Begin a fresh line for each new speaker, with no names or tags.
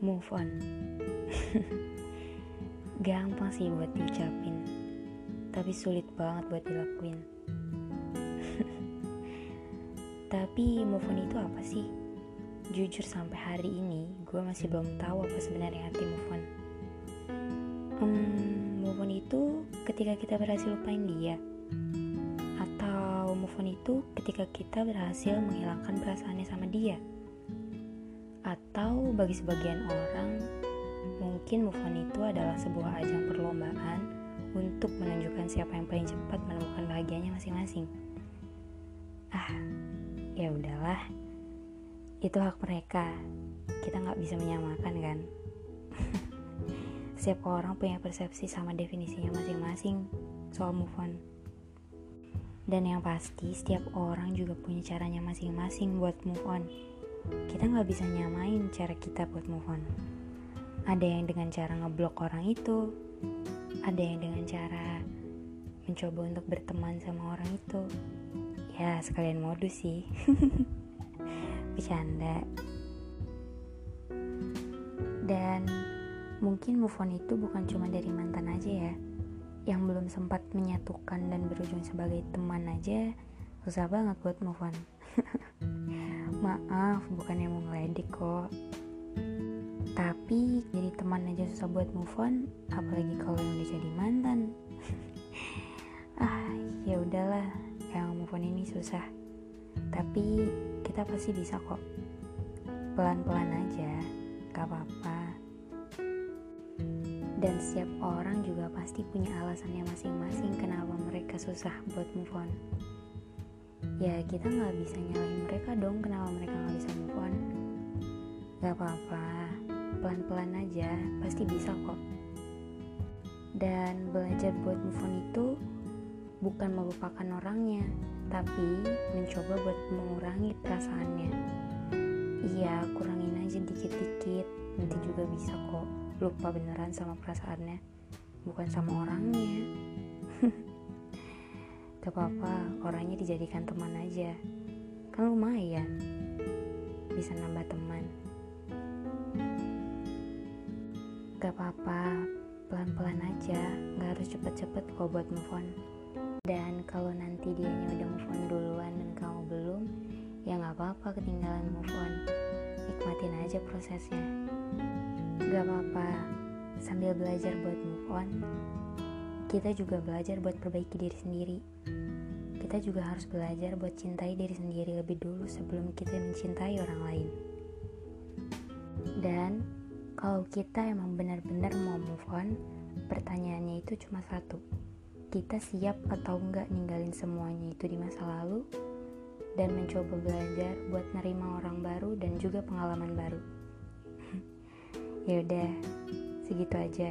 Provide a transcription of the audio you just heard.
move on. Gampang sih buat diucapin Tapi sulit banget buat dilakuin. Tapi move on itu apa sih? Jujur sampai hari ini gue masih belum tahu apa sebenarnya arti move on. Hmm, Move on itu ketika kita berhasil lupain dia Atau move on itu ketika kita berhasil menghilangkan perasaannya sama dia atau bagi sebagian orang, mungkin move on itu adalah sebuah ajang perlombaan untuk menunjukkan siapa yang paling cepat menemukan bahagianya masing-masing. Ah, ya udahlah. Itu hak mereka. Kita nggak bisa menyamakan kan? Setiap orang punya persepsi sama definisinya masing-masing soal move on. Dan yang pasti, setiap orang juga punya caranya masing-masing buat move on kita nggak bisa nyamain cara kita buat move on. Ada yang dengan cara ngeblok orang itu, ada yang dengan cara mencoba untuk berteman sama orang itu. Ya sekalian modus sih, bercanda. Dan mungkin move on itu bukan cuma dari mantan aja ya, yang belum sempat menyatukan dan berujung sebagai teman aja susah banget buat move on. Maaf, bukannya mau ngeledek kok. Tapi jadi teman aja susah buat move on, apalagi kalau yang udah jadi mantan. ah, ya udahlah, yang move on ini susah. Tapi kita pasti bisa kok. Pelan-pelan aja, gak apa-apa. Dan setiap orang juga pasti punya alasannya masing-masing kenapa mereka susah buat move on ya kita nggak bisa nyalain mereka dong. Kenapa mereka nggak bisa move on? Gak apa-apa. Pelan-pelan aja. Pasti bisa kok. Dan belajar buat move on itu bukan melupakan orangnya tapi mencoba buat mengurangi perasaannya. Iya kurangin aja dikit-dikit. Nanti juga bisa kok lupa beneran sama perasaannya. Bukan sama orangnya Gak apa-apa, orangnya dijadikan teman aja. Kan lumayan. Bisa nambah teman. Gak apa-apa, pelan-pelan aja. Gak harus cepet-cepet kok buat move on. Dan kalau nanti dia udah move on duluan dan kamu belum, ya gak apa-apa ketinggalan move on. Nikmatin aja prosesnya. Gak apa-apa, sambil belajar buat move on, kita juga belajar buat perbaiki diri sendiri. Kita juga harus belajar buat cintai diri sendiri lebih dulu sebelum kita mencintai orang lain. Dan kalau kita emang benar-benar mau move on, pertanyaannya itu cuma satu. Kita siap atau enggak ninggalin semuanya itu di masa lalu dan mencoba belajar buat nerima orang baru dan juga pengalaman baru. ya udah, segitu aja.